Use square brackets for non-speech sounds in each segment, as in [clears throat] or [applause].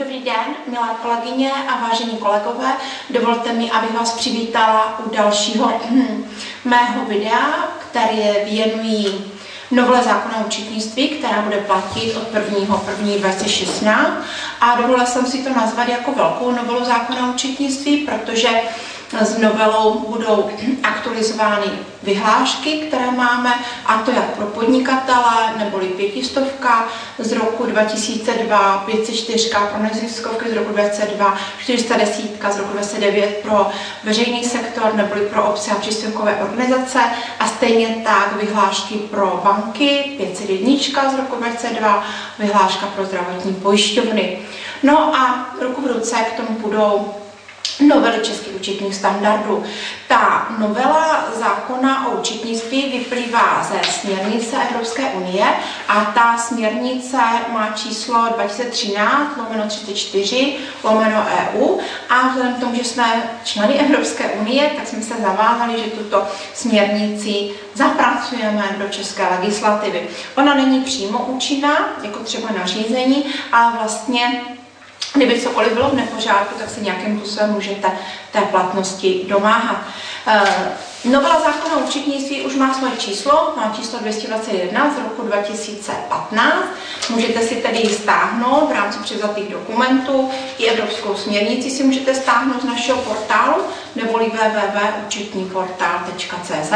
Dobrý den, milé kolegyně a vážení kolegové. Dovolte mi, abych vás přivítala u dalšího mého videa, které věnují novele zákona o učitnictví, která bude platit od 1. 1. 2016 a dovolila jsem si to nazvat jako velkou novelu zákona o učitnictví, protože s novelou budou aktualizovány vyhlášky, které máme, a to jak pro podnikatele, neboli pětistovka z roku 2002, 504 pro neziskovky z roku 2002, 410 z roku 2009 pro veřejný sektor, neboli pro obce a příspěvkové organizace a stejně tak vyhlášky pro banky, 501 z roku 2002, vyhláška pro zdravotní pojišťovny. No a ruku v ruce k tomu budou novely českých účetních standardů. Ta novela zákona o účetnictví vyplývá ze směrnice Evropské unie a ta směrnice má číslo 2013 lomeno 34 lomeno EU a vzhledem k tomu, že jsme členy Evropské unie, tak jsme se zavázali, že tuto směrnici zapracujeme do české legislativy. Ona není přímo účinná, jako třeba nařízení, ale vlastně Kdyby cokoliv bylo v nepořádku, tak se nějakým způsobem můžete té platnosti domáhat. E, novela zákona o účetnictví už má svoje číslo, má číslo 221 z roku 2015. Můžete si tedy stáhnout v rámci převzatých dokumentů. I evropskou směrnici si můžete stáhnout z našeho portálu neboli www.učetníportál.cz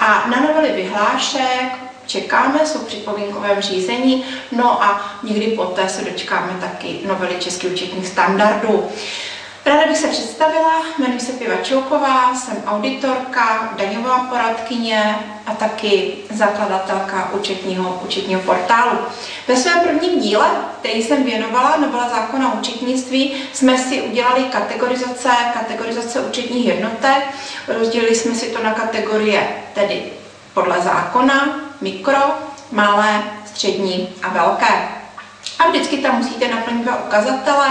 a na novely vyhlášek, čekáme, jsou při povinkovém řízení, no a někdy poté se dočkáme taky novely českých účetních standardů. Ráda bych se představila, jmenuji se Piva Čouková, jsem auditorka, daňová poradkyně a taky zakladatelka účetního, účetního portálu. Ve svém prvním díle, který jsem věnovala, novela zákona o účetnictví, jsme si udělali kategorizace, kategorizace účetních jednotek. Rozdělili jsme si to na kategorie tedy podle zákona, mikro, malé, střední a velké. A vždycky tam musíte naplnit dva ukazatele,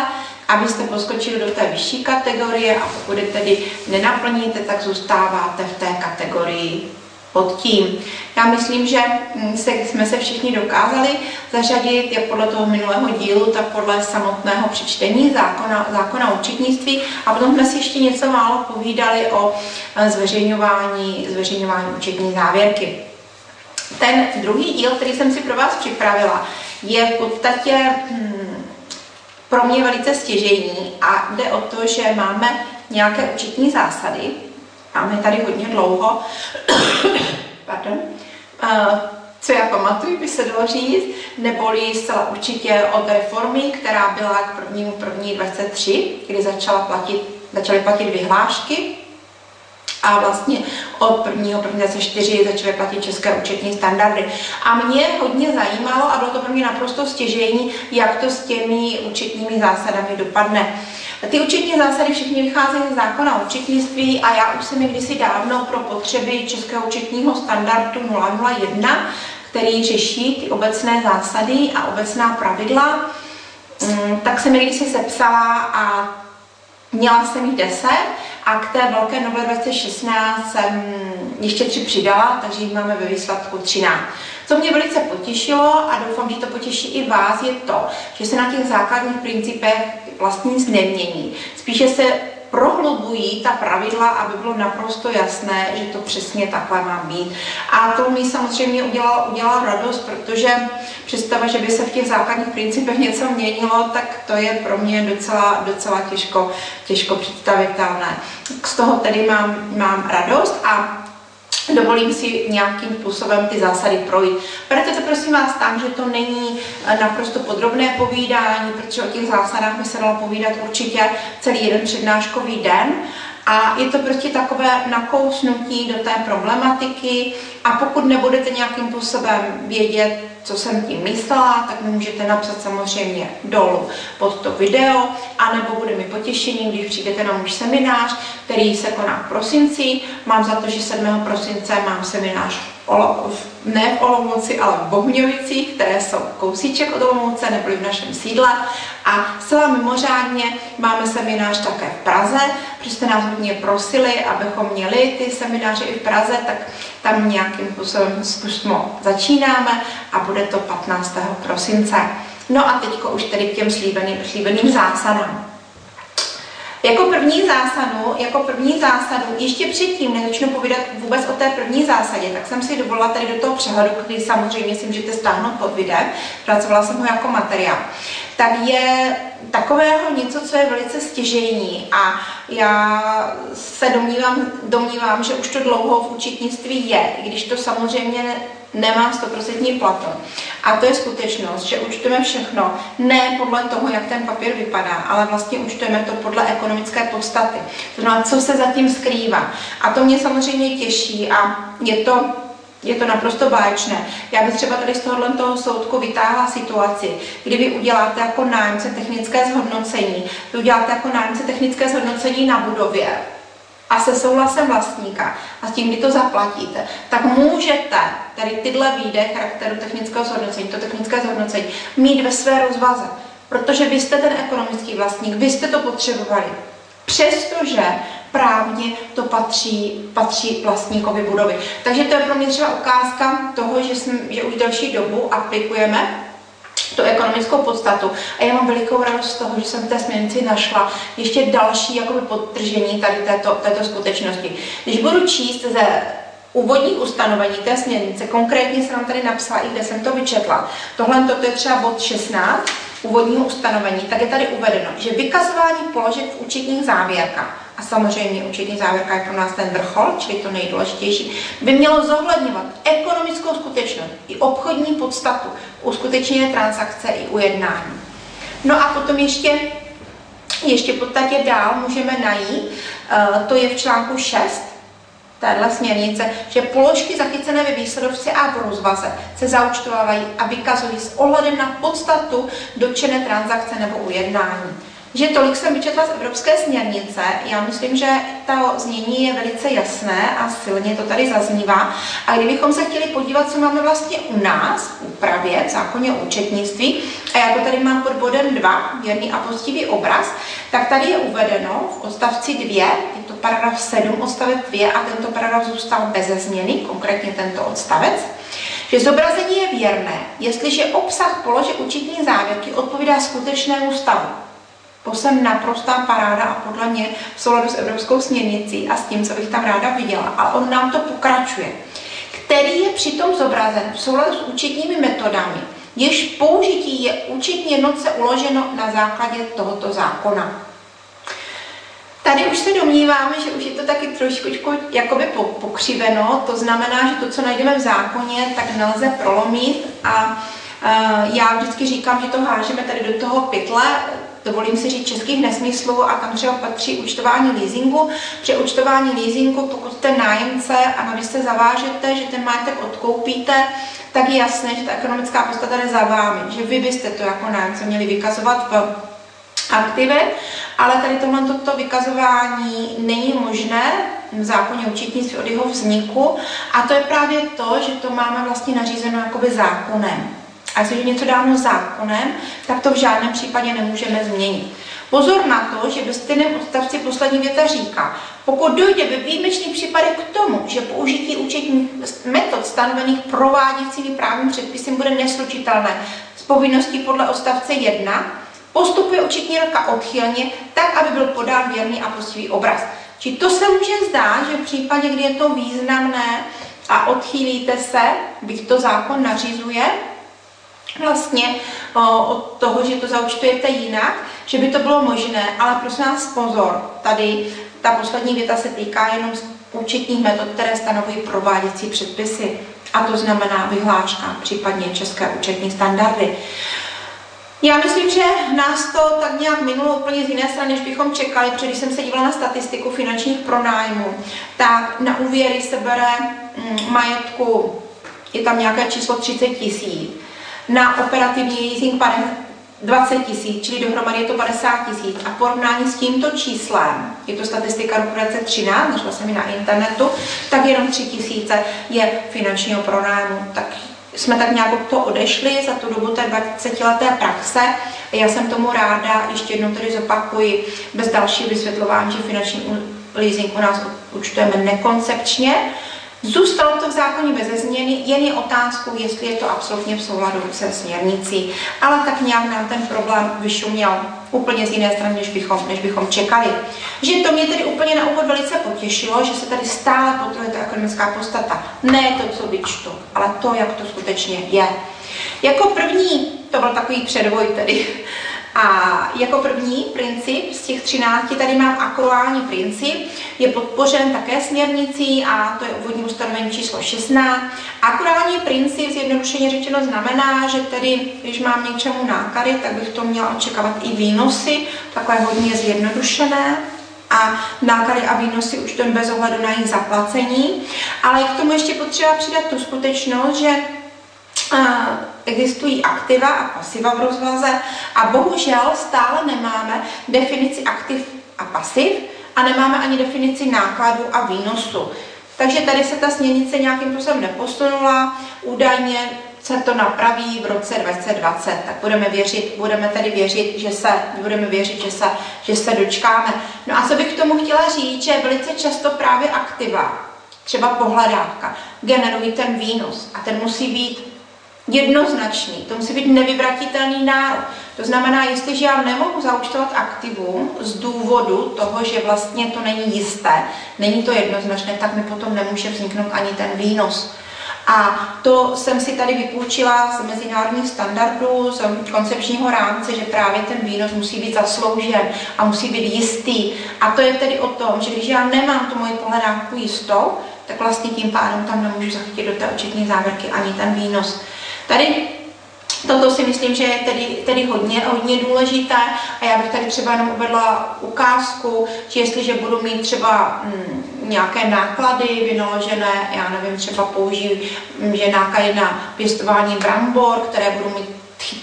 abyste poskočili do té vyšší kategorie a pokud je tedy nenaplníte, tak zůstáváte v té kategorii pod tím. Já myslím, že mm, se, jsme se všichni dokázali zařadit jak podle toho minulého dílu, tak podle samotného přečtení zákona, zákona o učitnictví a potom jsme si ještě něco málo povídali o e, zveřejňování, zveřejňování účetní závěrky. Ten druhý díl, který jsem si pro vás připravila, je v podstatě hmm, pro mě velice stěžení a jde o to, že máme nějaké účetní zásady, máme tady hodně dlouho, [coughs] pardon, uh, co já pamatuju, by se dalo říct, neboli zcela určitě od reformy, která byla k prvnímu první 23, kdy začala platit, začaly platit vyhlášky a vlastně od 1. 4 začaly platit české účetní standardy. A mě hodně zajímalo, a bylo to pro mě naprosto stěžení, jak to s těmi účetními zásadami dopadne. Ty účetní zásady všechny vycházejí z zákona o účetnictví a já už jsem je kdysi dávno pro potřeby českého účetního standardu 001, který řeší ty obecné zásady a obecná pravidla, mm, tak jsem je kdysi sepsala a měla jsem jich 10 a k té velké novele 2016 jsem ještě tři přidala, takže jich máme ve výsledku 13. Co mě velice potěšilo a doufám, že to potěší i vás, je to, že se na těch základních principech vlastně nic nemění. Spíše se prohlubují ta pravidla, aby bylo naprosto jasné, že to přesně takhle má být. A to mi samozřejmě udělalo, udělalo radost, protože představa, že by se v těch základních principech něco měnilo, tak to je pro mě docela, docela těžko, těžko představitelné. Z toho tedy mám, mám radost a dovolím si nějakým způsobem ty zásady projít. Berte to prosím vás tak, že to není eh, naprosto podrobné povídání, protože o těch zásadách by se dalo povídat určitě celý jeden přednáškový den. A je to prostě takové nakousnutí do té problematiky a pokud nebudete nějakým způsobem vědět, co jsem tím myslela, tak mi můžete napsat samozřejmě dolů pod to video, anebo bude mi potěšení, když přijdete na můj seminář, který se koná v prosinci. Mám za to, že 7. prosince mám seminář ne v Olomouci, ale v Bohňovicích, které jsou kousíček od Olomouce, neboli v našem sídle. A zcela mimořádně máme seminář také v Praze, protože jste nás hodně prosili, abychom měli ty semináře i v Praze, tak tam nějakým způsobem zkusmo začínáme a bude to 15. prosince. No a teďko už tedy k těm slíbeným, slíbeným zásadám. Jako první zásadu, jako první zásadu, ještě předtím, než začnu povídat vůbec o té první zásadě, tak jsem si dovolila tady do toho přehledu, který samozřejmě si můžete stáhnout pod videem, pracovala jsem ho jako materiál, tak je takového něco, co je velice stěžejní a já se domnívám, domnívám, že už to dlouho v účetnictví je, i když to samozřejmě nemá 100% platon. A to je skutečnost, že účtujeme všechno ne podle toho, jak ten papír vypadá, ale vlastně účtujeme to podle ekonomické podstaty. To znamená, co se zatím skrývá. A to mě samozřejmě těší a je to je to naprosto báječné. Já bych třeba tady z tohohle toho soudku vytáhla situaci, kdy vy uděláte jako nájemce technické zhodnocení, vy uděláte jako nájemce technické zhodnocení na budově, a se souhlasem vlastníka a s tím, kdy to zaplatíte, tak můžete tady tyhle výjde charakteru technického zhodnocení, to technické zhodnocení, mít ve své rozvaze, protože vy jste ten ekonomický vlastník, vy jste to potřebovali. Přestože právně to patří, patří vlastníkovi budovy. Takže to je pro mě třeba ukázka toho, že, jsme, že už další dobu aplikujeme tu ekonomickou podstatu. A já mám velikou radost z toho, že jsem v té směrnici našla ještě další jakoby podtržení tady této, této skutečnosti. Když budu číst ze úvodních ustanovení té směrnice, konkrétně jsem vám tady napsala, i kde jsem to vyčetla. Tohle to je třeba bod 16 úvodního ustanovení, tak je tady uvedeno, že vykazování položek v účetních závěrkách a samozřejmě účetní závěrka je pro nás ten vrchol, čili to nejdůležitější, by mělo zohledňovat ekonomickou skutečnost i obchodní podstatu, uskutečněné transakce i ujednání. No a potom ještě, ještě v podstatě dál můžeme najít, eh, to je v článku 6, téhle směrnice, že položky zachycené ve výsledovce a v rozvaze se zaučtovávají a vykazují s ohledem na podstatu dotčené transakce nebo ujednání. Že tolik jsem vyčetla z evropské směrnice. Já myslím, že to znění je velice jasné a silně to tady zaznívá. A kdybychom se chtěli podívat, co máme vlastně u nás v úpravě, v zákoně o účetnictví, a já to tady mám pod bodem 2, věrný a postivý obraz, tak tady je uvedeno v odstavci 2, je to paragraf 7, odstavec 2 a tento paragraf zůstal bez změny, konkrétně tento odstavec, že zobrazení je věrné, jestliže obsah položek účetní závěrky odpovídá skutečnému stavu. To jsem naprostá paráda a podle mě v souladu s evropskou směrnicí a s tím, co bych tam ráda viděla. A on nám to pokračuje. Který je přitom zobrazen v souladu s účetními metodami, jež použití je účetní jednotce uloženo na základě tohoto zákona. Tady už se domníváme, že už je to taky trošku jakoby pokřiveno, to znamená, že to, co najdeme v zákoně, tak nelze prolomit. A já vždycky říkám, že to hážeme tady do toho pytle, dovolím si říct českých nesmyslů a tam třeba patří účtování leasingu. Při účtování leasingu, pokud jste nájemce a navíc se zavážete, že ten majetek odkoupíte, tak je jasné, že ta ekonomická podstata jde za vámi, že vy byste to jako nájemce měli vykazovat v aktivech, ale tady tohle toto vykazování není možné v zákoně účetnictví od jeho vzniku a to je právě to, že to máme vlastně nařízeno jakoby zákonem. A jestliže něco dáno zákonem, tak to v žádném případě nemůžeme změnit. Pozor na to, že ve stejném odstavci poslední věta říká, pokud dojde ve výjimečných případech k tomu, že použití účetních metod stanovených prováděcími právními předpisy bude neslučitelné s povinností podle odstavce 1, postupuje účetní roka odchylně, tak, aby byl podán věrný a postivý obraz. Či to se může zdát, že v případě, kdy je to významné a odchýlíte se, byť to zákon nařizuje, vlastně o, od toho, že to zaučtujete jinak, že by to bylo možné, ale prosím nás pozor, tady ta poslední věta se týká jenom účetních metod, které stanovují prováděcí předpisy, a to znamená vyhláška, případně české účetní standardy. Já myslím, že nás to tak nějak minulo úplně z jiné strany, než bychom čekali, protože když jsem se dívala na statistiku finančních pronájmů, tak na úvěry se bere mm, majetku, je tam nějaké číslo 30 tisíc na operativní leasing 20 tisíc, čili dohromady je to 50 tisíc. A porovnání s tímto číslem, je to statistika roku 2013, našla jsem ji na internetu, tak jenom 3 tisíce je finančního pronájmu. Tak jsme tak nějak to odešli za tu dobu té 20 leté praxe. Já jsem tomu ráda, ještě jednou tedy zopakuji, bez dalšího vysvětlování, že finanční leasing u nás učtujeme nekoncepčně, Zůstalo to v zákoně bez změny, jen je otázkou, jestli je to absolutně v souladu se směrnicí. Ale tak nějak nám ten problém vyšuměl úplně z jiné strany, než bychom, než bychom čekali. Že to mě tedy úplně na úvod velice potěšilo, že se tady stále potrhuje ta akademická podstata. Ne to, co vyčtu, ale to, jak to skutečně je. Jako první, to byl takový předvoj tedy, a jako první princip z těch 13 tady mám akruální princip, je podpořen také směrnicí a to je úvodní ustanovení číslo 16. Akruální princip zjednodušeně řečeno znamená, že tedy, když mám něčemu náklady, tak bych to měla očekávat i výnosy, takové hodně zjednodušené a náklady a výnosy už to bez ohledu na jejich zaplacení. Ale k tomu ještě potřeba přidat tu skutečnost, že existují aktiva a pasiva v rozvaze a bohužel stále nemáme definici aktiv a pasiv a nemáme ani definici nákladu a výnosu. Takže tady se ta směrnice nějakým způsobem neposunula, údajně se to napraví v roce 2020, tak budeme věřit, budeme tady věřit, že se, budeme věřit, že se, že se dočkáme. No a co bych k tomu chtěla říct, že velice často právě aktiva, třeba pohledávka, generují ten výnos a ten musí být jednoznačný, to musí být nevyvratitelný nárok. To znamená, jestliže já nemohu zaučtovat aktivum z důvodu toho, že vlastně to není jisté, není to jednoznačné, tak mi potom nemůže vzniknout ani ten výnos. A to jsem si tady vypůjčila z mezinárodních standardů, z koncepčního rámce, že právě ten výnos musí být zasloužen a musí být jistý. A to je tedy o tom, že když já nemám tu moji pohledávku jistou, tak vlastně tím pádem tam nemůžu zachytit do té účetní závěrky ani ten výnos. Tady Toto si myslím, že je tedy, tedy hodně, hodně důležité a já bych tady třeba jenom uvedla ukázku, že jestliže budu mít třeba hm, nějaké náklady vynaložené, já nevím, třeba použiju, hm, že náklady na pěstování brambor, které budu mít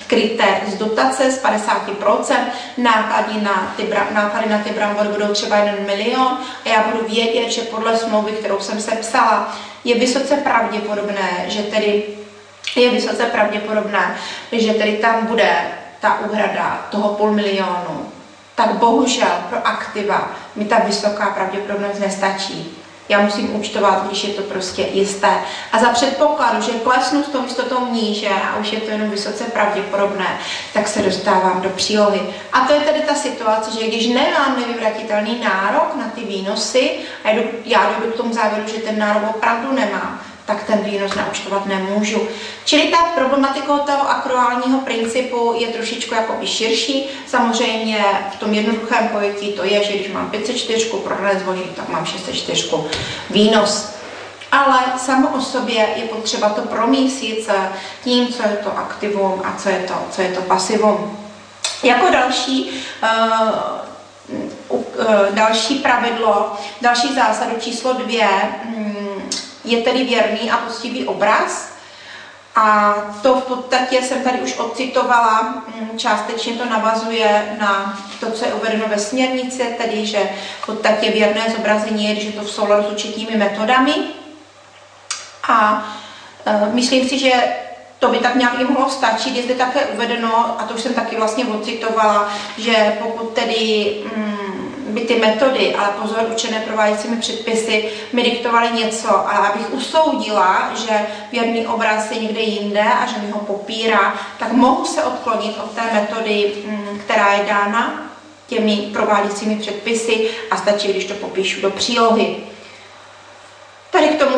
kryté z dotace z 50%, náklady na ty, náklady na ty brambory budou třeba 1 milion a já budu vědět, že podle smlouvy, kterou jsem sepsala, je vysoce pravděpodobné, že tedy je vysoce pravděpodobné, že tedy tam bude ta úhrada toho půl milionu, tak bohužel pro aktiva mi ta vysoká pravděpodobnost nestačí. Já musím účtovat, když je to prostě jisté. A za předpokladu, že klesnu s tou jistotou níže a už je to jenom vysoce pravděpodobné, tak se dostávám do přílohy. A to je tedy ta situace, že když nemám nevyvratitelný nárok na ty výnosy, a já jdu k tomu závěru, že ten nárok opravdu nemám, tak ten výnos naučtovat nemůžu. Čili ta problematika toho akruálního principu je trošičku jakoby širší. Samozřejmě v tom jednoduchém pojetí to je, že když mám 504 prodané zboží, tak mám 604 výnos. Ale samo o sobě je potřeba to promísit tím, co je to aktivum a co je to, co je to pasivum. Jako další uh, další pravidlo, další zásadu číslo dvě, mm, je tedy věrný a poctivý obraz. A to v podstatě jsem tady už odcitovala, mm, částečně to navazuje na to, co je uvedeno ve směrnici, tedy že v podstatě věrné zobrazení je, že to v souladu s určitými metodami. A e, myslím si, že to by tak nějak i mohlo stačit. Je zde také uvedeno, a to už jsem taky vlastně odcitovala, že pokud tedy mm, by ty metody, ale pozor, učené prováděcími předpisy, mi diktovaly něco, ale abych usoudila, že věrný obraz je někde jinde a že mi ho popírá, tak mohu se odklonit od té metody, mm, která je dána těmi prováděcími předpisy a stačí, když to popíšu do přílohy.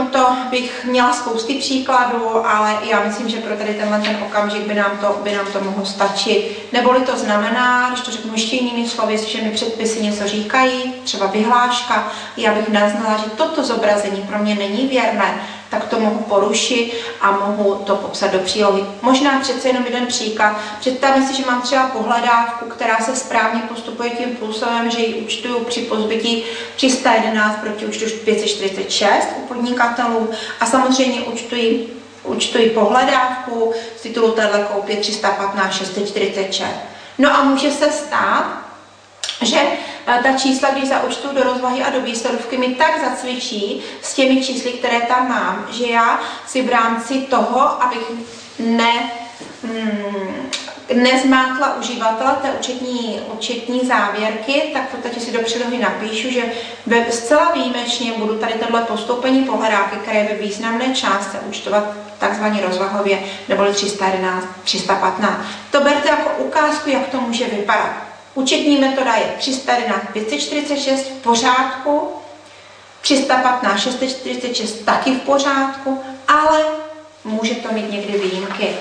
Tomuto bych měla spousty příkladů, ale já myslím, že pro tady tenhle ten okamžik by nám to, by nám to mohlo stačit. Neboli to znamená, když to řeknu ještě jinými slovy, že mi předpisy něco říkají, třeba vyhláška, já bych naznala, že toto zobrazení pro mě není věrné, tak to mohu porušit a mohu to popsat do přílohy. Možná přece jenom jeden příklad. Představím si, že mám třeba pohledávku, která se správně postupuje tím způsobem, že ji účtuju při pozbytí 311 proti účtu 546 u podnikatelů a samozřejmě účtuji účtuji pohledávku z titulu téhle koupě 315 646. No a může se stát, že eh, ta čísla, když zaúčtu do rozvahy a do výsledovky, mi tak zacvičí s těmi čísly, které tam mám, že já si v rámci toho, abych ne, hmm, nezmátla uživatele té účetní, účetní závěrky, tak v podstatě si do přílohy napíšu, že ve, zcela výjimečně budu tady tohle postoupení pohledávky, které ve významné částce účtovat takzvaně rozvahově, neboli 311, 315. To berte jako ukázku, jak to může vypadat. Účetní metoda je 311, 546 v pořádku, 315, 646 taky v pořádku, ale může to mít někdy výjimky.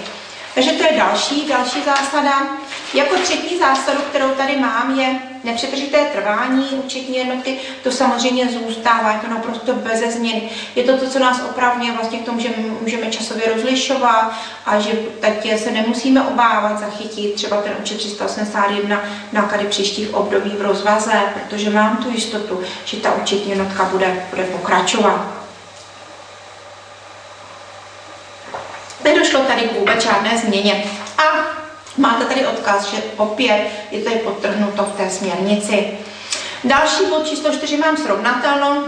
Takže to je další, další zásada. Jako třetí zásadu, kterou tady mám, je nepřetržité trvání účetní jednoty. To samozřejmě zůstává, je to naprosto beze změny. Je to to, co nás opravňuje vlastně k tomu, že můžeme časově rozlišovat a že teď se nemusíme obávat zachytit třeba ten účet 381 náklady příštích období v rozvaze, protože mám tu jistotu, že ta účetní jednotka bude, bude pokračovat. Nedošlo tady k vůbec žádné změně. A máte tady odkaz, že opět je tady podtrhnuto v té směrnici. Další bod číslo 4 mám srovnatelnou.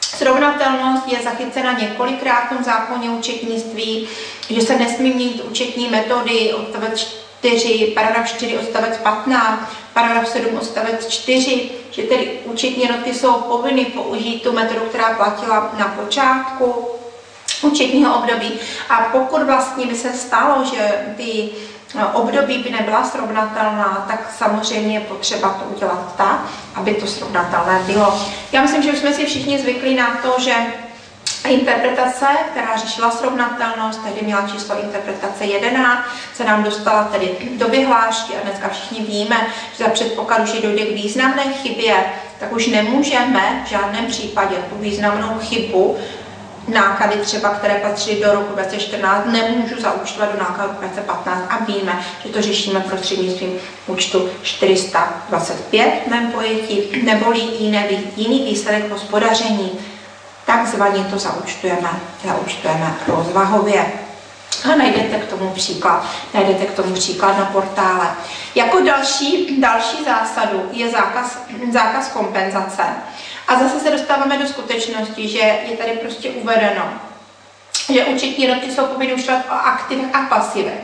Srovnatelnost je zachycena několikrát v tom zákoně účetnictví, že se nesmí měnit účetní metody, odstavec 4, paragraf 4, odstavec 15, paragraf 7, odstavec 4, že tedy účetní jednotky jsou povinny použít tu metodu, která platila na počátku účetního období. A pokud vlastně by se stalo, že ty no, období by nebyla srovnatelná, tak samozřejmě je potřeba to udělat tak, aby to srovnatelné bylo. Já myslím, že už jsme si všichni zvykli na to, že interpretace, která řešila srovnatelnost, tehdy měla číslo interpretace 11, se nám dostala tedy do vyhlášky a dneska všichni víme, že za předpokladu, že dojde k významné chybě, tak už nemůžeme v žádném případě tu významnou chybu náklady třeba, které patří do roku 2014, nemůžu zaúčtovat do nákladu 2015 a víme, že to řešíme prostřednictvím účtu 425 v mém pojetí, neboli jiný, jiný výsledek hospodaření. Takzvaně to zaúčtujeme, zaúčtujeme rozvahově. A najdete k tomu příklad, najdete k tomu příklad na portále. Jako další, další zásadu je zákaz, zákaz kompenzace. A zase se dostáváme do skutečnosti, že je tady prostě uvedeno, že účetní jednotky jsou povinny ušovat o aktivech a pasivech.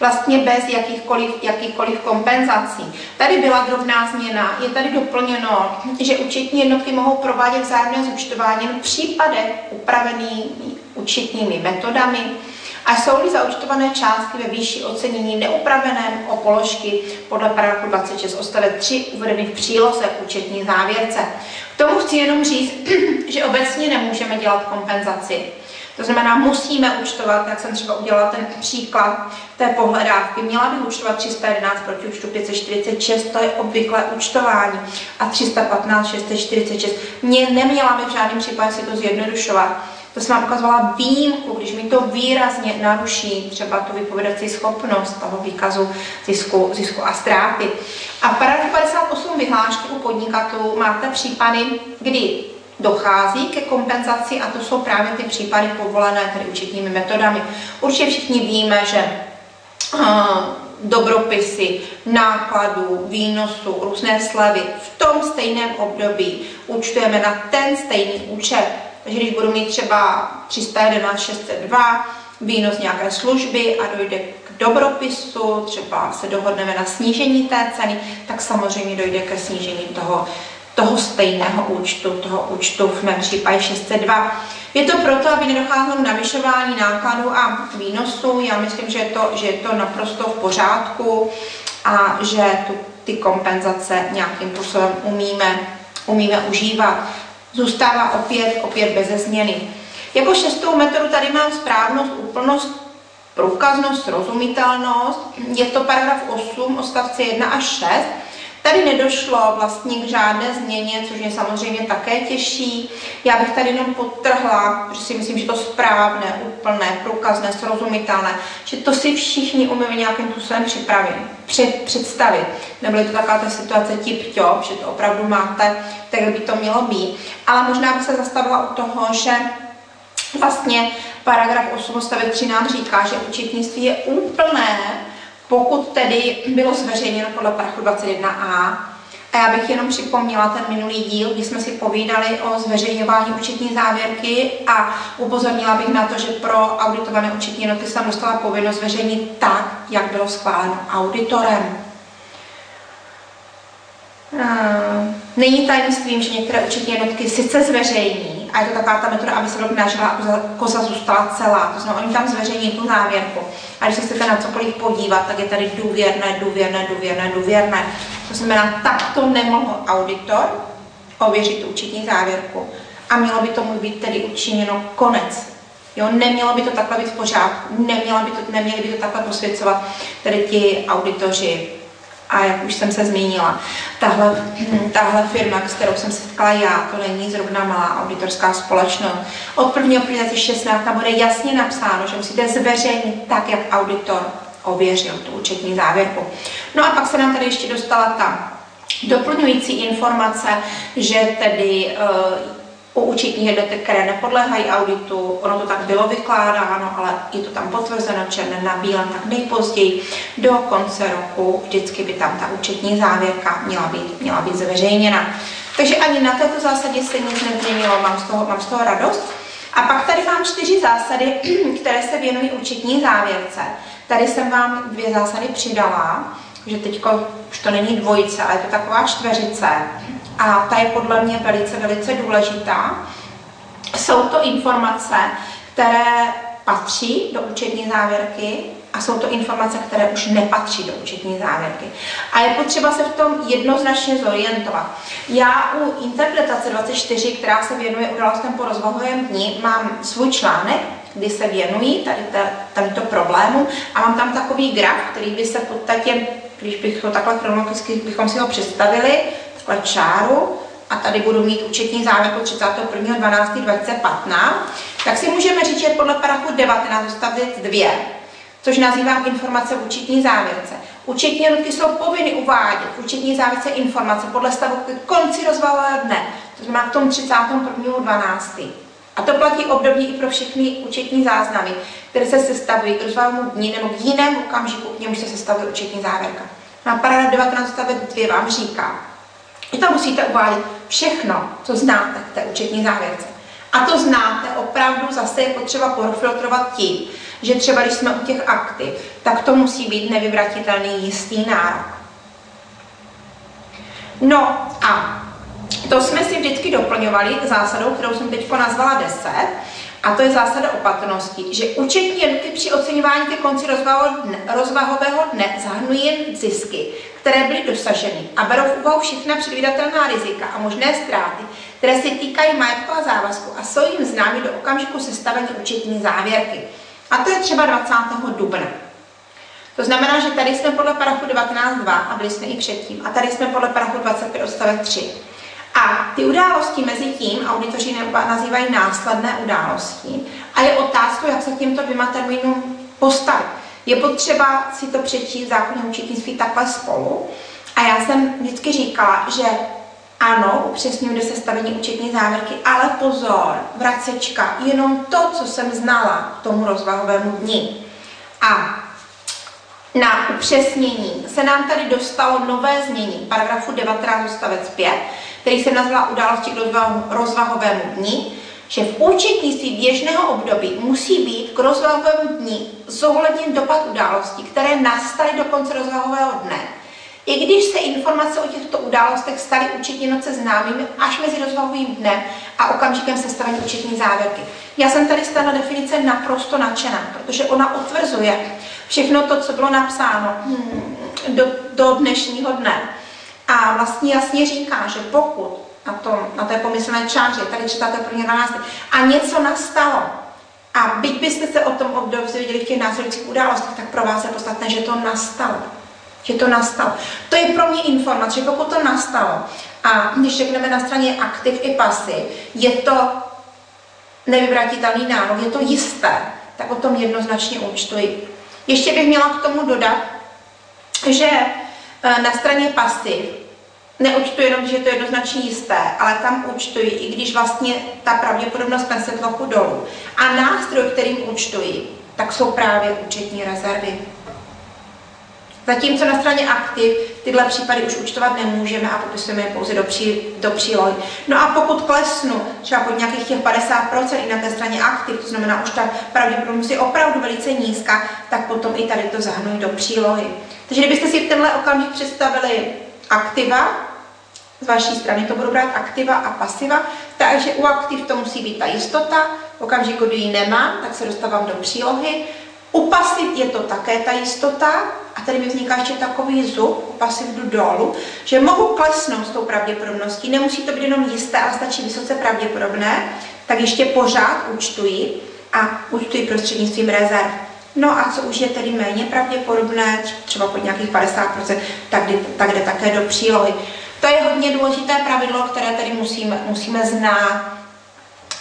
Vlastně bez jakýchkoliv, jakýchkoliv kompenzací. Tady byla drobná změna, je tady doplněno, že účetní jednotky mohou provádět vzájemné zúčtování v případech upravenými účetními metodami, a jsou-li zaučtované částky ve výši ocenění neupraveném o položky podle paragrafu 26 odstavec 3 uvedených v příloze k účetní závěrce. K tomu chci jenom říct, [clears throat] že obecně nemůžeme dělat kompenzaci. To znamená, musíme účtovat, jak jsem třeba udělala ten příklad té pohledávky. Měla bych účtovat 311 proti účtu 546, to je obvyklé účtování, a 315 646. Mě neměla bych v žádném případě si to zjednodušovat. To jsem vám ukazovala výjimku, když mi to výrazně naruší třeba tu vypovědací schopnost toho výkazu zisku, zisku a ztráty. A v paragrafu 58 vyhlášky u podnikatelů máte případy, kdy dochází ke kompenzaci a to jsou právě ty případy povolené tedy účetními metodami. Určitě všichni víme, že uh, dobropisy, nákladů, výnosu, různé slevy v tom stejném období účtujeme na ten stejný účet. Takže když budu mít třeba 311, 602, výnos nějaké služby a dojde k dobropisu, třeba se dohodneme na snížení té ceny, tak samozřejmě dojde ke snížení toho, toho stejného účtu, toho účtu v mém případě 602. Je to proto, aby nedocházelo k navyšování nákladů a výnosů. Já myslím, že je to, že je to naprosto v pořádku a že tu, ty kompenzace nějakým způsobem umíme, umíme užívat zůstává opět, opět beze změny. Jako šestou metodu tady mám správnost, úplnost, průkaznost, srozumitelnost. Je to paragraf 8, odstavce 1 až 6. Tady nedošlo vlastně k žádné změně, což mě samozřejmě také těší. Já bych tady jenom podtrhla, že si myslím, že to správné, úplné, průkazné, srozumitelné, že to si všichni umíme nějakým způsobem připravit, před, představit. Nebyly to taková ta situace tip top, že to opravdu máte, tak by to mělo být. Ale možná bych se zastavila u toho, že vlastně paragraf 8 odstavec 13 říká, že účetnictví je úplné, pokud tedy bylo zveřejněno podle paragrafu 21a. A já bych jenom připomněla ten minulý díl, kdy jsme si povídali o zveřejňování účetní závěrky a upozornila bych na to, že pro auditované účetní noty jsem dostala povinnost zveřejnit tak, jak bylo schváleno auditorem. Eh, není tajemstvím, že některé účetní jednotky sice zveřejní, a je to taková ta metoda, aby se rok a koza zůstala celá. To znamená, oni tam zveřejní tu závěrku. A když se chcete na cokoliv podívat, tak je tady důvěrné, důvěrné, důvěrné, důvěrné. To znamená, takto nemohl auditor ověřit tu účetní závěrku. A mělo by tomu být tedy učiněno konec. Jo, nemělo by to takhle být v pořádku, neměla by to, neměli by to takhle posvěcovat tedy ti auditoři a jak už jsem se zmínila, tahle, tahle firma, s kterou jsem se setkala já, to není zrovna malá auditorská společnost. Od 1. 2016 tam bude jasně napsáno, že musíte zveřejnit tak, jak auditor ověřil tu účetní závěrku. No a pak se nám tady ještě dostala ta doplňující informace, že tedy uh, u účetních jednotek, které nepodléhají auditu, ono to tak bylo vykládáno, ale je to tam potvrzeno černé na bílém, tak nejpozději do konce roku vždycky by tam ta účetní závěrka měla být, měla být zveřejněna. Takže ani na této zásadě se nic nezměnilo, mám z toho, mám z toho radost. A pak tady mám čtyři zásady, [clears throat] které se věnují účetní závěrce. Tady jsem vám dvě zásady přidala, že teď už to není dvojice, ale je to taková čtveřice a ta je podle mě velice, velice důležitá. Jsou to informace, které patří do účetní závěrky a jsou to informace, které už nepatří do účetní závěrky. A je potřeba se v tom jednoznačně zorientovat. Já u interpretace 24, která se věnuje událostem po rozvahovém dní, mám svůj článek, kdy se věnují tady, tady to problému a mám tam takový graf, který by se v podstatě, když bych to takhle chronologicky bychom si ho představili, čáru a tady budu mít účetní závěrku 31.12.2015, tak si můžeme říct, že podle paragrafu 19 odstavec 2, což nazývám informace v účetní závěrce. Účetní jednotky jsou povinny uvádět v účetní závěrce informace podle stavu k konci rozvalového dne, to znamená k tomu 31.12. A to platí obdobně i pro všechny účetní záznamy, které se sestavují k rozvalovému dní nebo k jinému okamžiku, k němuž se sestavuje účetní závěrka. Na paragraf 19 odstavec 2 vám říká, vy tam musíte uvádět všechno, co znáte v té účetní závěrce. A to znáte, opravdu zase je potřeba profiltrovat tím, že třeba když jsme u těch aktiv, tak to musí být nevyvratitelný jistý nárok. No a to jsme si vždycky doplňovali zásadou, kterou jsem teď nazvala 10, a to je zásada opatrnosti, že účetní jednotky při oceňování ke konci rozvahového dne zahrnují jen zisky, které byly dosaženy a berou v úvahu všechna předvídatelná rizika a možné ztráty, které se týkají majetku a závazku a jsou jim známy do okamžiku sestavení účetní závěrky. A to je třeba 20. dubna. To znamená, že tady jsme podle paragrafu 19.2 a byli jsme i předtím. A tady jsme podle paragrafu 25 odstavec 3. A ty události mezi tím auditoři nazývají následné události. A je otázka, jak se k těmto dvěma termínům postavit. Je potřeba si to přečíst v zákoně účetnictví takhle spolu. A já jsem vždycky říkala, že ano, upřesňuji do sestavení účetní závěrky, ale pozor, vracečka, jenom to, co jsem znala tomu rozvahovému dní. A na upřesnění se nám tady dostalo nové znění paragrafu 19 odstavec 5, který se nazvala události k rozvahovému dní, že v účetnictví běžného období musí být k rozvahovému dní zohledněn dopad událostí, které nastaly do konce rozvahového dne, i když se informace o těchto událostech staly účetní noce známými až mezi rozvahovým dnem a okamžikem sestavení účetní závěrky. Já jsem tady z této definice naprosto nadšená, protože ona utvrzuje všechno to, co bylo napsáno hmm, do, do dnešního dne. A vlastně jasně říká, že pokud na, tom, na té pomyslné čáře, tady čtáte pro 12. a něco nastalo, a byť byste se o tom období viděli v těch následujících událostech, tak pro vás je podstatné, že to nastalo. Že to nastalo. To je pro mě informace, že pokud to nastalo, a když řekneme na straně aktiv i pasy, je to nevyvratitelný nárok, je to jisté, tak o tom jednoznačně účtuji. Ještě bych měla k tomu dodat, že eh, na straně pasiv neúčtuji jenom, že je to jednoznačně jisté, ale tam účtuji, i když vlastně ta pravděpodobnost klesne trochu dolů. A nástroj, kterým účtuji, tak jsou právě účetní rezervy. Zatímco na straně aktiv tyhle případy už účtovat nemůžeme a popisujeme je pouze do, pří, do přílohy. No a pokud klesnu třeba pod nějakých těch 50% i na té straně aktiv, to znamená už ta pravděpodobnost je opravdu velice nízká, tak potom i tady to zahnuji do přílohy. Takže kdybyste si v tenhle okamžik představili aktiva, z vaší strany to budu brát aktiva a pasiva, takže u aktiv to musí být ta jistota, v okamžiku, kdy ji nemám, tak se dostávám do přílohy, u pasiv je to také ta jistota a tady mi vzniká ještě takový zub, u pasiv jdu dolů, že mohu klesnout s tou pravděpodobností, nemusí to být jenom jisté, ale stačí vysoce pravděpodobné, tak ještě pořád účtuji a účtuji prostřednictvím rezerv. No a co už je tedy méně pravděpodobné, třeba pod nějakých 50%, tak jde, tak jde také do přílohy. To je hodně důležité pravidlo, které tedy musíme, musíme znát.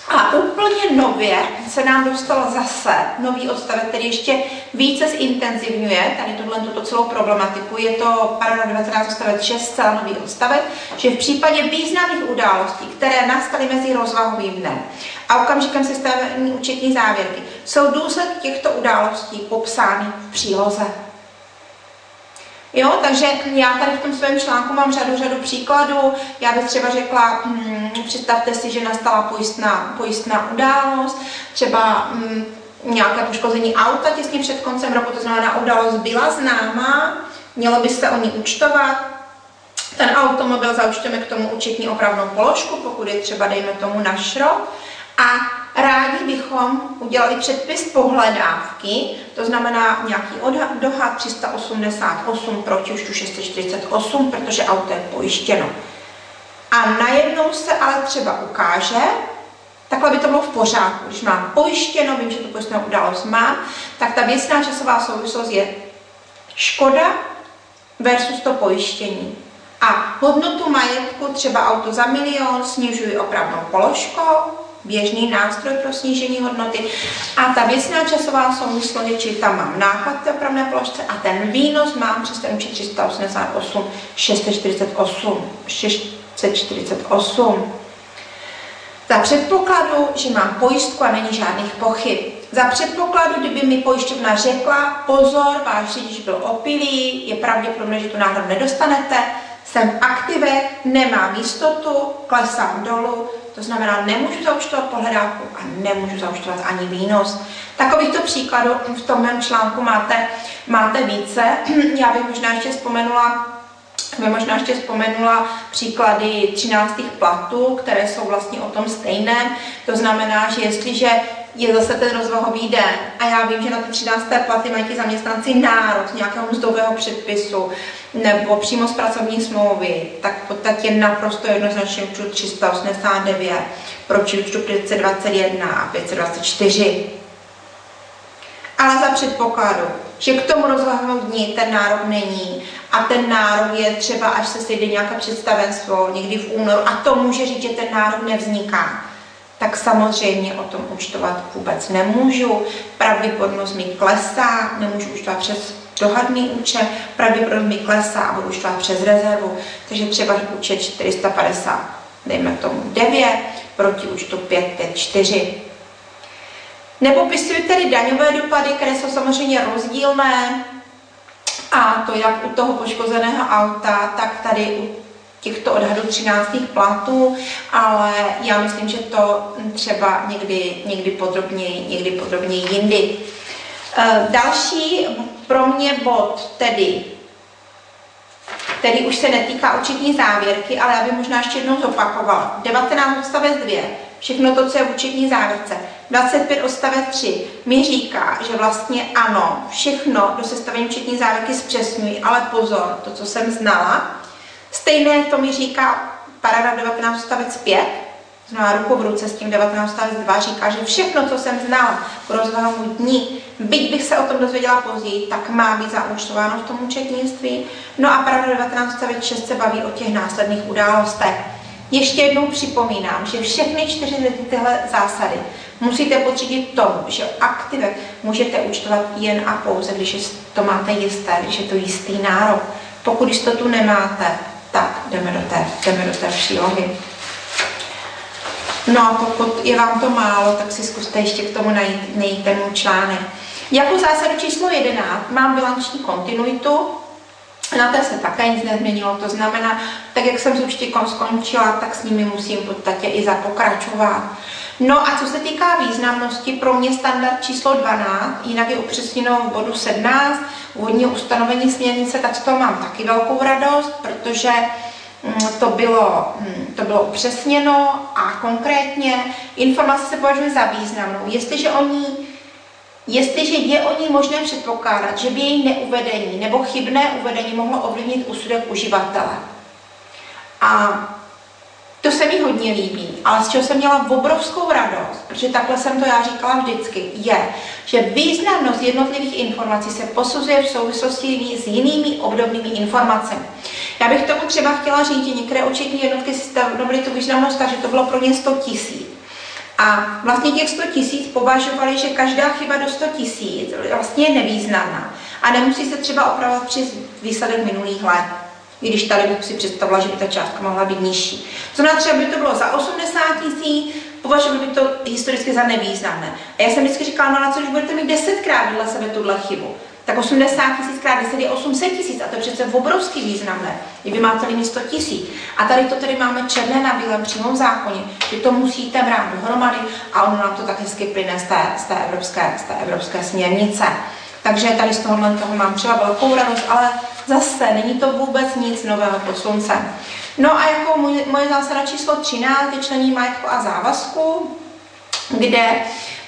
A úplně nově se nám dostal zase nový odstavec, který ještě více zintenzivňuje tady tohle tuto celou problematiku. Je to paragraf 19 odstavec 6, celá nový odstavec, že v případě významných událostí, které nastaly mezi rozvahovým dnem a okamžikem sestavení účetní závěrky, jsou důsledky těchto událostí popsány v příloze. Jo, takže já tady v tom svém článku mám řadu, řadu příkladů. Já bych třeba řekla, hm, představte si, že nastala pojistná, pojistná událost, třeba hm, nějaké poškození auta těsně před koncem roku, to znamená, událost byla známá, mělo by se o ní účtovat, ten automobil zaučteme k tomu účetní opravnou položku, pokud je třeba, dejme tomu, na šrot. A rádi bychom udělali předpis pohledávky, to znamená nějaký odhad, dohad 388 proti už tu 648, protože auto je pojištěno. A najednou se ale třeba ukáže, takhle by to bylo v pořádku. Když mám pojištěno, vím, že tu pojistnou událost mám, tak ta věcná časová souvislost je škoda versus to pojištění. A hodnotu majetku, třeba auto za milion, snižuji opravnou položkou, běžný nástroj pro snížení hodnoty. A ta věcná časová souvislost či tam mám náklad té opravné položce a ten výnos mám přes ten účet 388, 648, 648. Za předpokladu, že mám pojistku a není žádných pochyb. Za předpokladu, kdyby mi pojišťovna řekla, pozor, váš řidič byl opilý, je pravděpodobné, že tu náhradu nedostanete, jsem v aktivech, nemám jistotu, klesám dolů, to znamená, nemůžu zaučtovat pohledávku a nemůžu zaučtovat ani výnos. Takovýchto příkladů v tom mém článku máte, máte více. [clears throat] Já bych možná ještě vzpomenula bych možná ještě vzpomenula příklady 13. platů, které jsou vlastně o tom stejném. To znamená, že jestliže je zase ten rozvahový den a já vím, že na ty 13. platy mají ti zaměstnanci nárok nějakého mzdového předpisu nebo přímo z pracovní smlouvy, tak v podstatě naprosto jednoznačně účtu 389 proti účtu 521 a 524. Ale za předpokladu, že k tomu rozvahovému dní ten nárok není a ten nárok je třeba, až se sejde nějaké představenstvo někdy v únoru a to může říct, že ten nárok nevzniká tak samozřejmě o tom účtovat vůbec nemůžu. Pravděpodobnost mi klesá, nemůžu účtovat přes dohadný účet, pravděpodobnost mi klesá a budu účtovat přes rezervu. Takže třeba účet 450, dejme tomu 9, proti účtu 554. Nepopisuji tedy daňové dopady, které jsou samozřejmě rozdílné, a to jak u toho poškozeného auta, tak tady u těchto odhadů 13. platů, ale já myslím, že to třeba někdy, někdy podrobněji, někdy podrobněji jindy. E, další pro mě bod tedy, který už se netýká účetní závěrky, ale já bych možná ještě jednou zopakovala. 19 odstavec 2, všechno to, co je v účetní závěrce. 25 odstavec 3 mi říká, že vlastně ano, všechno do sestavení účetní závěrky zpřesňují, ale pozor, to, co jsem znala, Stejné to mi říká paragraf 19 stavec 5, znamená ruku v ruce s tím 19 stavec 2, říká, že všechno, co jsem znala k rozvahu dní, byť bych se o tom dozvěděla později, tak má být zaúčtováno v tom účetnictví. No a paragraf 19 stavec 6 se baví o těch následných událostech. Ještě jednou připomínám, že všechny čtyři tyhle zásady musíte podřídit tomu, že aktivek můžete účtovat jen a pouze, když to máte jisté, když je to jistý nárok. Pokud jistotu nemáte, tak jdeme do té, jdeme do té přílohy. No a pokud je vám to málo, tak si zkuste ještě k tomu najít, najít ten článek. Jako zásadu číslo 11 mám bilanční kontinuitu, Na té se také nic nezměnilo, to znamená, tak jak jsem s účtěkom skončila, tak s nimi musím v podstatě i zapokračovat. No a co se týká významnosti, pro mě standard číslo 12, jinak je upřesněno v bodu 17, úvodního ustanovení směrnice, tak z toho mám taky velkou radost, protože mm, to bylo, mm, to bylo upřesněno a konkrétně informace se považuje za významnou. Jestliže oni Jestliže je o ní možné předpokládat, že by její neuvedení nebo chybné uvedení mohlo ovlivnit úsudek uživatele. A to se mi hodně líbí, ale z čeho jsem měla obrovskou radost, protože takhle jsem to já říkala vždycky, je, že významnost jednotlivých informací se posuzuje v souvislosti s jinými obdobnými informacemi. Já bych tomu třeba chtěla říct, že některé účetní jednotky si stanovily tu významnost tak, že to bylo pro ně 100 tisíc. A vlastně těch 100 tisíc považovali, že každá chyba do 100 tisíc vlastně je nevýznamná a nemusí se třeba opravovat přes výsledek minulých let. I když tady bych si představila, že by ta částka mohla být nižší. To znamená, třeba by to bylo za 80 tisíc, považovali by to historicky za nevýznamné. A já jsem vždycky říkala, no na co, když budete mít desetkrát vedle sebe tuhle chybu, tak 80 tisíc krát 10 je 800 tisíc a to je přece obrovský významné, kdyby máte limit 100 tisíc. A tady to tedy máme černé na bílém přímo v zákoně, že to musíte brát dohromady a ono nám to tak hezky plyne z té, z té, evropské, z té evropské směrnice. Takže tady z tohohle toho mám třeba velkou radost, ale zase není to vůbec nic nového pod sluncem. No a jako můj, moje zásada číslo 13 je člení majetku a závazku, kde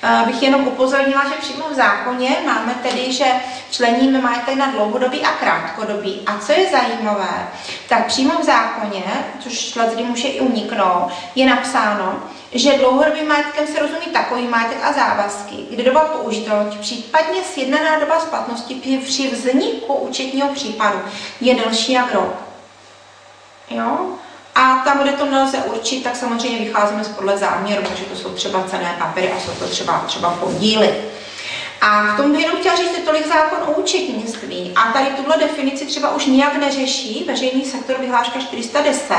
uh, bych jenom upozornila, že přímo v zákoně máme tedy, že členíme majetek na dlouhodobý a krátkodobý. A co je zajímavé, tak přímo v zákoně, což kdy může i uniknout, je napsáno, že dlouhodobým majetkem se rozumí takový majetek a závazky, kdy doba použitelnosti, případně sjednaná doba splatnosti při vzniku účetního případu je delší jak rok. Jo? A tam, kde to nelze určit, tak samozřejmě vycházíme z podle záměru, takže to jsou třeba cené papíry a jsou to třeba, třeba podíly. A k tomu bych jenom chtěla říct, že tolik zákon o účetnictví. A tady tuhle definici třeba už nijak neřeší veřejný sektor vyhláška 410,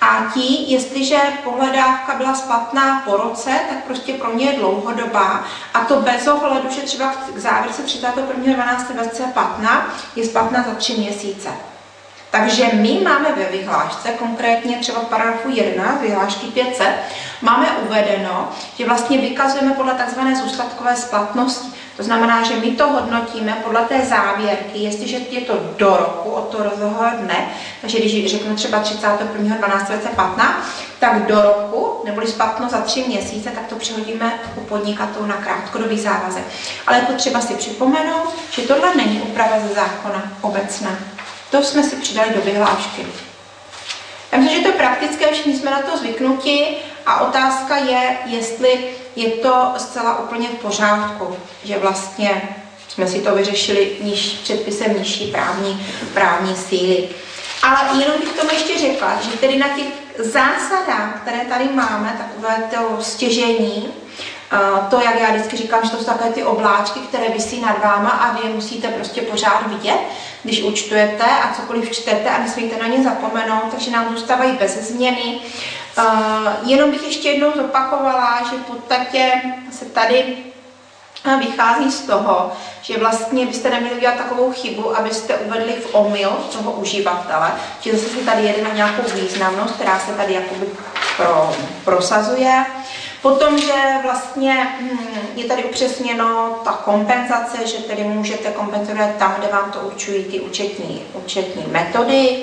a tí, jestliže pohledávka byla splatná po roce, tak prostě pro ně je dlouhodobá. A to bez ohledu, že třeba k závěrce 31.12.2015 je splatná za tři měsíce. Takže my máme ve vyhlášce, konkrétně třeba v paragrafu 11 vyhlášky 500, máme uvedeno, že vlastně vykazujeme podle tzv. zůstatkové splatnosti. To znamená, že my to hodnotíme podle té závěrky, jestliže je to do roku od toho rozhodného dne, takže když řeknu třeba 31.12.2015, tak do roku, neboli splatno za tři měsíce, tak to přehodíme u podnikatelů na krátkodobý závazek. Ale je potřeba si připomenout, že tohle není úprava ze zákona obecná. To jsme si přidali do vyhlášky. Já myslím, že to je praktické, všichni jsme na to zvyknuti a otázka je, jestli je to zcela úplně v pořádku, že vlastně jsme si to vyřešili níž, předpisem nižší právní, právní síly. Ale jenom bych tomu ještě řekla, že tedy na těch zásadách, které tady máme, takové to stěžení, to, jak já vždycky říkám, že to jsou takové ty obláčky, které vysí nad váma a vy je musíte prostě pořád vidět, když účtujete a cokoliv čtete a nesmíte na ně zapomenout, takže nám zůstávají bez změny. Jenom bych ještě jednou zopakovala, že v podstatě se tady vychází z toho, že vlastně byste neměli dělat takovou chybu, abyste uvedli v omyl toho uživatele, že zase si tady jede na nějakou významnost, která se tady jakoby pro, prosazuje. Potom, že vlastně hm, je tady upřesněno ta kompenzace, že tedy můžete kompenzovat tam, kde vám to určují ty účetní, účetní metody.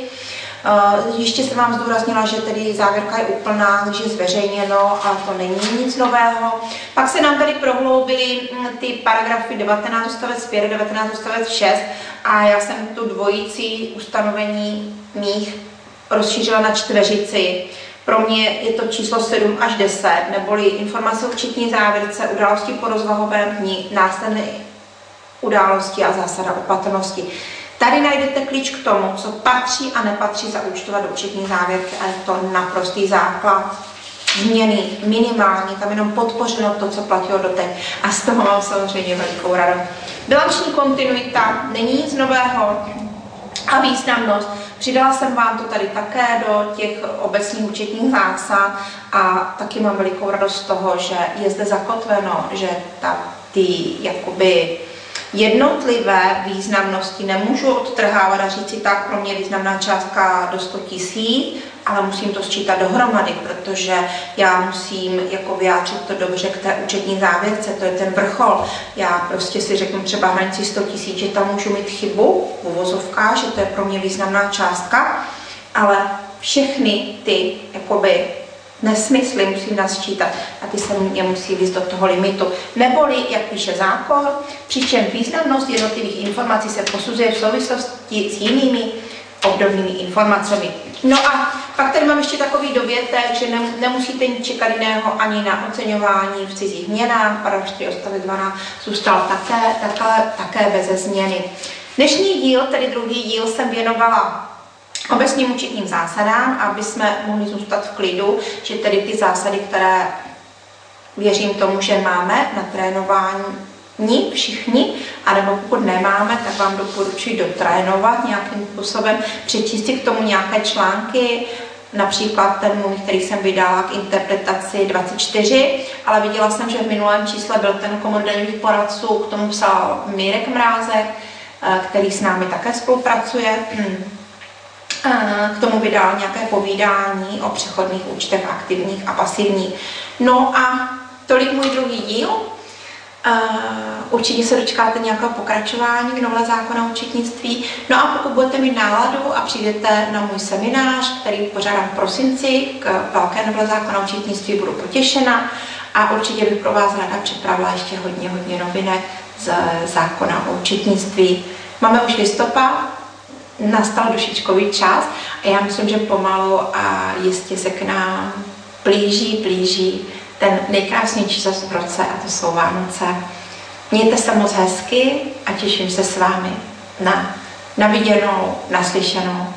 Uh, ještě jsem vám zdůraznila, že tedy závěrka je úplná, když je zveřejněno a to není nic nového. Pak se nám tady prohloubily hm, ty paragrafy 19 odstavec 5, 19 odstavec 6 a já jsem tu dvojici ustanovení mých rozšířila na čtveřici. Pro mě je to číslo 7 až 10, neboli informace o včetní závěrce, události po rozvahovém dní, následné události a zásada opatrnosti. Tady najdete klíč k tomu, co patří a nepatří zaúčtovat do účetní závěrky a je to naprostý základ. Změny minimální, tam jenom podpořeno to, co platilo doteď. A z toho mám samozřejmě velikou radost. Bilanční kontinuita není nic nového a významnost. Přidala jsem vám to tady také do těch obecných účetních zásad a taky mám velikou radost z toho, že je zde zakotveno, že ta, ty jakoby Jednotlivé významnosti nemůžu odtrhávat a říct si tak, pro mě významná částka do 100 tisíc, ale musím to sčítat dohromady, protože já musím jako vyjádřit to dobře k té účetní závěrce, to je ten vrchol. Já prostě si řeknu třeba hranici 100 tisíc, že tam můžu mít chybu v uvozovkách, že to je pro mě významná částka, ale všechny ty jakoby nesmysly musím nasčítat a ty se mě musí víc do toho limitu. Neboli, jak píše zákon, přičem významnost jednotlivých informací se posuzuje v souvislosti s jinými obdobnými informacemi. No a pak tady mám ještě takový dovětek, že nemusíte nic čekat jiného ani na oceňování v cizích měnách, paragraf 4 odstavec 12 zůstal také, také, také bez změny. Dnešní díl, tedy druhý díl, jsem věnovala obecným účetním zásadám, aby jsme mohli zůstat v klidu, že tedy ty zásady, které věřím tomu, že máme na trénování ní všichni, anebo pokud nemáme, tak vám doporučuji dotrénovat nějakým způsobem, přečíst si k tomu nějaké články, například ten můj, který jsem vydala k interpretaci 24, ale viděla jsem, že v minulém čísle byl ten daňových poradců, k tomu psal Mírek Mrázek, eh, který s námi také spolupracuje. K tomu vydal nějaké povídání o přechodných účtech aktivních a pasivních. No a tolik můj druhý díl. Určitě se dočkáte nějakého pokračování k novele zákona o účetnictví. No a pokud budete mít náladu a přijdete na můj seminář, který pořádám v prosinci k velké novele zákona o účetnictví, budu potěšena a určitě bych pro vás ráda připravila ještě hodně, hodně novinek z zákona o účetnictví. Máme už listopad, nastal dušičkový čas a já myslím, že pomalu a jistě se k nám blíží, blíží ten nejkrásnější čas v roce a to jsou Vánoce. Mějte se moc hezky a těším se s vámi na, na viděnou, naslyšenou